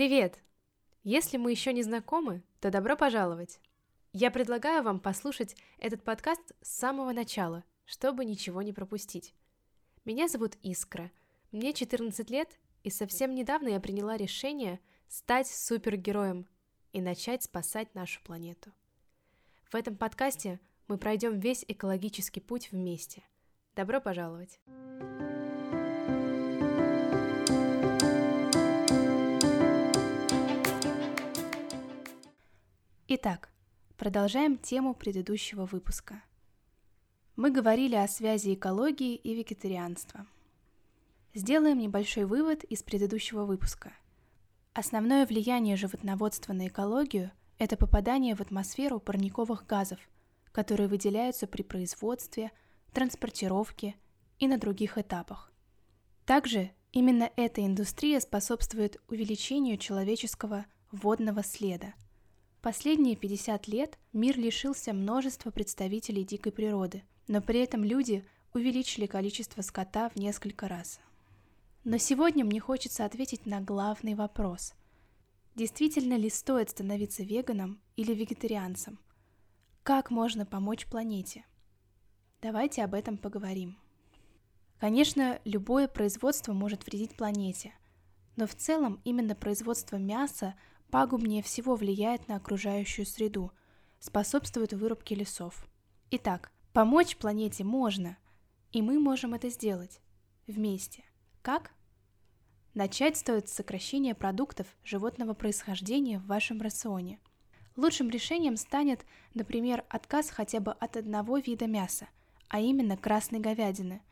Привет! Если мы еще не знакомы, то добро пожаловать! Я предлагаю вам послушать этот подкаст с самого начала, чтобы ничего не пропустить. Меня зовут Искра, мне 14 лет, и совсем недавно я приняла решение стать супергероем и начать спасать нашу планету. В этом подкасте мы пройдем весь экологический путь вместе. Добро пожаловать! Итак, продолжаем тему предыдущего выпуска. Мы говорили о связи экологии и вегетарианства. Сделаем небольшой вывод из предыдущего выпуска. Основное влияние животноводства на экологию – это попадание в атмосферу парниковых газов, которые выделяются при производстве, транспортировке и на других этапах. Также именно эта индустрия способствует увеличению человеческого водного следа – Последние 50 лет мир лишился множества представителей дикой природы, но при этом люди увеличили количество скота в несколько раз. Но сегодня мне хочется ответить на главный вопрос. Действительно ли стоит становиться веганом или вегетарианцем? Как можно помочь планете? Давайте об этом поговорим. Конечно, любое производство может вредить планете, но в целом именно производство мяса пагубнее всего влияет на окружающую среду, способствует вырубке лесов. Итак, помочь планете можно, и мы можем это сделать вместе. Как? Начать стоит с сокращения продуктов животного происхождения в вашем рационе. Лучшим решением станет, например, отказ хотя бы от одного вида мяса, а именно красной говядины,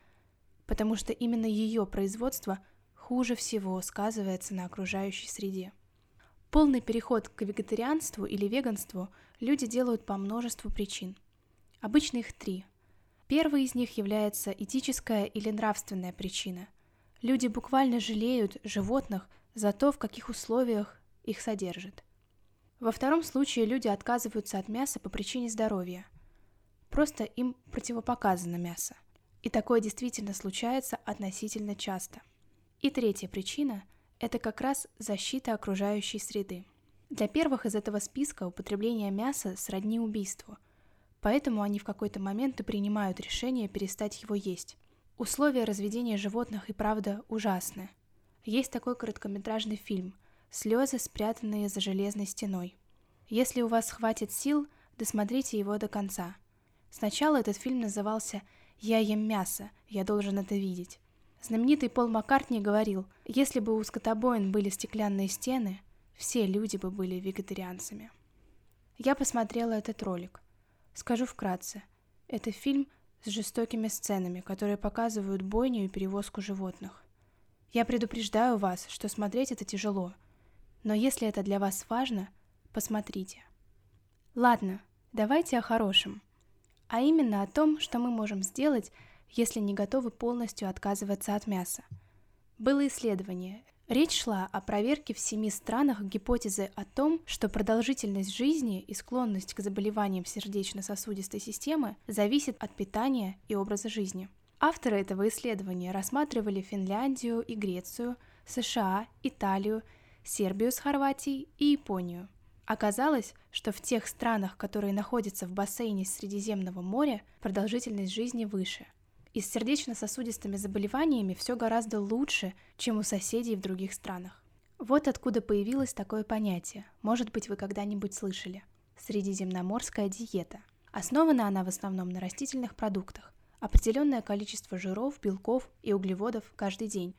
потому что именно ее производство хуже всего сказывается на окружающей среде. Полный переход к вегетарианству или веганству люди делают по множеству причин. Обычно их три. Первой из них является этическая или нравственная причина. Люди буквально жалеют животных за то, в каких условиях их содержат. Во втором случае люди отказываются от мяса по причине здоровья. Просто им противопоказано мясо. И такое действительно случается относительно часто. И третья причина – это как раз защита окружающей среды. Для первых из этого списка употребление мяса сродни убийству, поэтому они в какой-то момент и принимают решение перестать его есть. Условия разведения животных и правда ужасны. Есть такой короткометражный фильм «Слезы, спрятанные за железной стеной». Если у вас хватит сил, досмотрите его до конца. Сначала этот фильм назывался «Я ем мясо, я должен это видеть». Знаменитый Пол Маккартни говорил, если бы у скотобоин были стеклянные стены, все люди бы были вегетарианцами. Я посмотрела этот ролик. Скажу вкратце. Это фильм с жестокими сценами, которые показывают бойню и перевозку животных. Я предупреждаю вас, что смотреть это тяжело, но если это для вас важно, посмотрите. Ладно, давайте о хорошем, а именно о том, что мы можем сделать, если не готовы полностью отказываться от мяса. Было исследование. Речь шла о проверке в семи странах гипотезы о том, что продолжительность жизни и склонность к заболеваниям сердечно-сосудистой системы зависит от питания и образа жизни. Авторы этого исследования рассматривали Финляндию и Грецию, США, Италию, Сербию с Хорватией и Японию. Оказалось, что в тех странах, которые находятся в бассейне Средиземного моря, продолжительность жизни выше – и с сердечно-сосудистыми заболеваниями все гораздо лучше, чем у соседей в других странах. Вот откуда появилось такое понятие, может быть вы когда-нибудь слышали. Средиземноморская диета. Основана она в основном на растительных продуктах. Определенное количество жиров, белков и углеводов каждый день.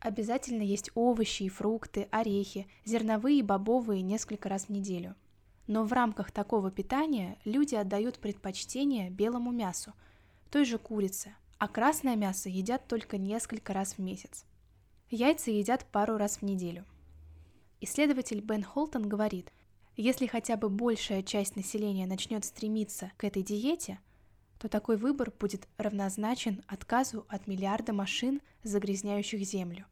Обязательно есть овощи и фрукты, орехи, зерновые и бобовые несколько раз в неделю. Но в рамках такого питания люди отдают предпочтение белому мясу – той же курицы, а красное мясо едят только несколько раз в месяц. Яйца едят пару раз в неделю. Исследователь Бен Холтон говорит, если хотя бы большая часть населения начнет стремиться к этой диете, то такой выбор будет равнозначен отказу от миллиарда машин, загрязняющих Землю.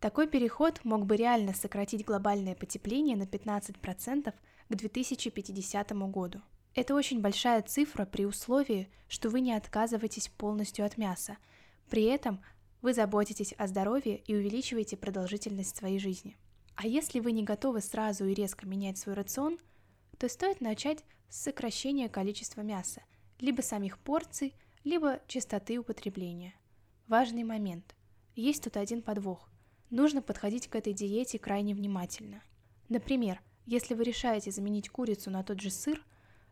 Такой переход мог бы реально сократить глобальное потепление на 15% к 2050 году. Это очень большая цифра при условии, что вы не отказываетесь полностью от мяса. При этом вы заботитесь о здоровье и увеличиваете продолжительность своей жизни. А если вы не готовы сразу и резко менять свой рацион, то стоит начать с сокращения количества мяса, либо самих порций, либо частоты употребления. Важный момент. Есть тут один подвох. Нужно подходить к этой диете крайне внимательно. Например, если вы решаете заменить курицу на тот же сыр,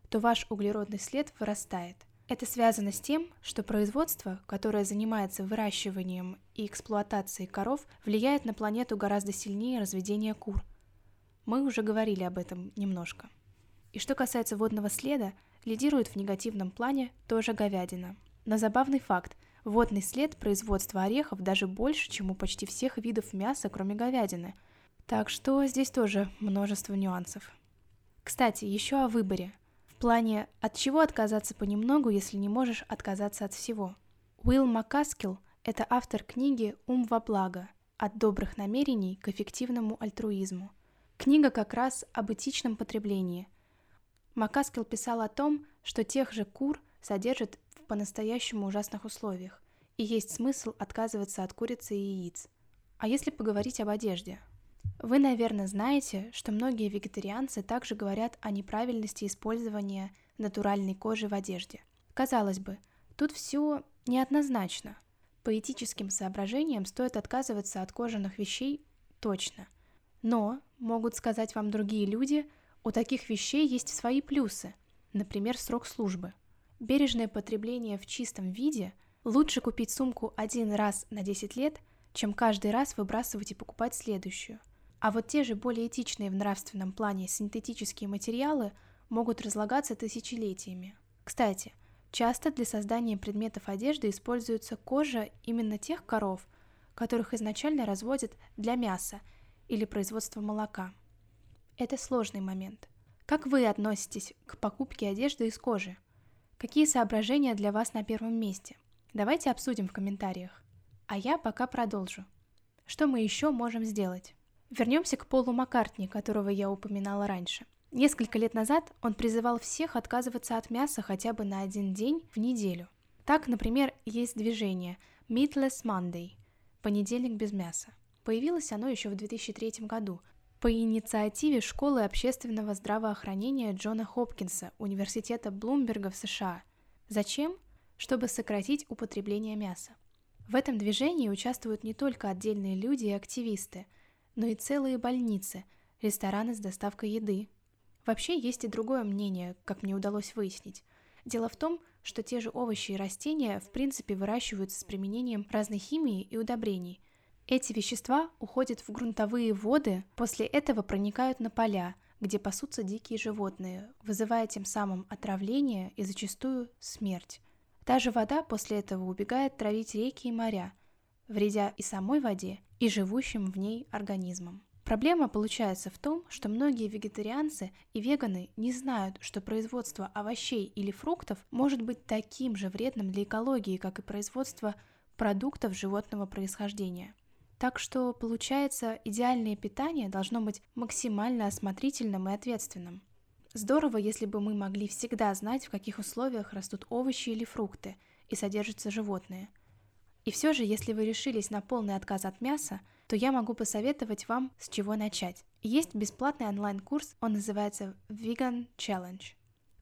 то ваш углеродный след вырастает. Это связано с тем, что производство, которое занимается выращиванием и эксплуатацией коров, влияет на планету гораздо сильнее разведения кур. Мы уже говорили об этом немножко. И что касается водного следа, лидирует в негативном плане тоже говядина. Но забавный факт – водный след производства орехов даже больше, чем у почти всех видов мяса, кроме говядины. Так что здесь тоже множество нюансов. Кстати, еще о выборе плане «от чего отказаться понемногу, если не можешь отказаться от всего?». Уилл Маккаскил – это автор книги «Ум во благо. От добрых намерений к эффективному альтруизму». Книга как раз об этичном потреблении. Маккаскил писал о том, что тех же кур содержат в по-настоящему ужасных условиях, и есть смысл отказываться от курицы и яиц. А если поговорить об одежде – вы, наверное, знаете, что многие вегетарианцы также говорят о неправильности использования натуральной кожи в одежде. Казалось бы, тут все неоднозначно. По этическим соображениям стоит отказываться от кожаных вещей точно. Но, могут сказать вам другие люди, у таких вещей есть свои плюсы, например, срок службы. Бережное потребление в чистом виде лучше купить сумку один раз на 10 лет, чем каждый раз выбрасывать и покупать следующую. А вот те же более этичные в нравственном плане синтетические материалы могут разлагаться тысячелетиями. Кстати, часто для создания предметов одежды используется кожа именно тех коров, которых изначально разводят для мяса или производства молока. Это сложный момент. Как вы относитесь к покупке одежды из кожи? Какие соображения для вас на первом месте? Давайте обсудим в комментариях. А я пока продолжу. Что мы еще можем сделать? Вернемся к Полу Маккартни, которого я упоминала раньше. Несколько лет назад он призывал всех отказываться от мяса хотя бы на один день в неделю. Так, например, есть движение Meatless Monday – понедельник без мяса. Появилось оно еще в 2003 году по инициативе Школы общественного здравоохранения Джона Хопкинса Университета Блумберга в США. Зачем? Чтобы сократить употребление мяса. В этом движении участвуют не только отдельные люди и активисты – но и целые больницы, рестораны с доставкой еды. Вообще есть и другое мнение, как мне удалось выяснить. Дело в том, что те же овощи и растения в принципе выращиваются с применением разной химии и удобрений. Эти вещества уходят в грунтовые воды, после этого проникают на поля, где пасутся дикие животные, вызывая тем самым отравление и зачастую смерть. Та же вода после этого убегает травить реки и моря, вредя и самой воде, и живущим в ней организмам. Проблема получается в том, что многие вегетарианцы и веганы не знают, что производство овощей или фруктов может быть таким же вредным для экологии, как и производство продуктов животного происхождения. Так что, получается, идеальное питание должно быть максимально осмотрительным и ответственным. Здорово, если бы мы могли всегда знать, в каких условиях растут овощи или фрукты и содержатся животные – и все же, если вы решились на полный отказ от мяса, то я могу посоветовать вам, с чего начать. Есть бесплатный онлайн-курс, он называется Vegan Challenge.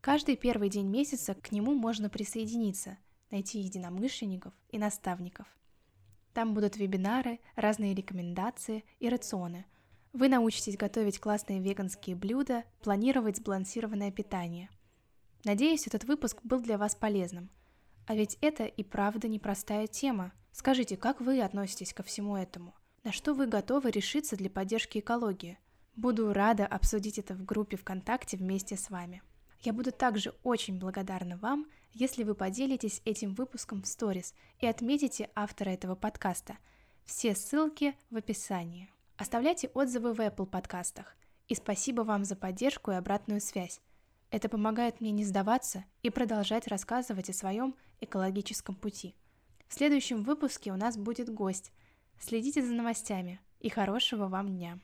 Каждый первый день месяца к нему можно присоединиться, найти единомышленников и наставников. Там будут вебинары, разные рекомендации и рационы. Вы научитесь готовить классные веганские блюда, планировать сбалансированное питание. Надеюсь, этот выпуск был для вас полезным. А ведь это и правда непростая тема. Скажите, как вы относитесь ко всему этому? На что вы готовы решиться для поддержки экологии? Буду рада обсудить это в группе ВКонтакте вместе с вами. Я буду также очень благодарна вам, если вы поделитесь этим выпуском в сторис и отметите автора этого подкаста. Все ссылки в описании. Оставляйте отзывы в Apple подкастах. И спасибо вам за поддержку и обратную связь. Это помогает мне не сдаваться и продолжать рассказывать о своем экологическом пути. В следующем выпуске у нас будет гость. Следите за новостями и хорошего вам дня!